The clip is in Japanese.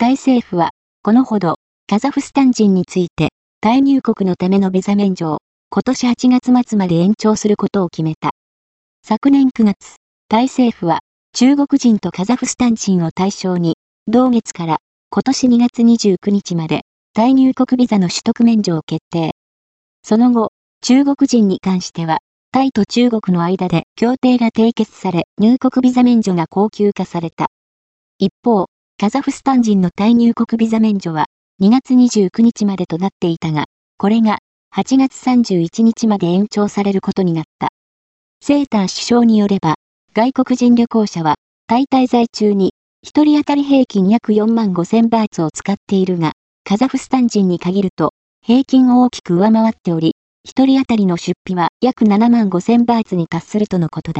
タイ政府は、このほど、カザフスタン人について、タイ入国のためのビザ免除を、今年8月末まで延長することを決めた。昨年9月、タイ政府は、中国人とカザフスタン人を対象に、同月から今年2月29日まで、タイ入国ビザの取得免除を決定。その後、中国人に関しては、タイと中国の間で協定が締結され、入国ビザ免除が高級化された。一方、カザフスタン人のタイ入国ビザ免除は、2月29日までとなっていたが、これが8月31日まで延長されることになった。セーター首相によれば、外国人旅行者は、タイ滞在中に、1人当たり平均約4万5千バーツを使っているが、カザフスタン人に限ると、平均を大きく上回っており、一人当たりの出費は約7万5千バーツに達するとのことだ。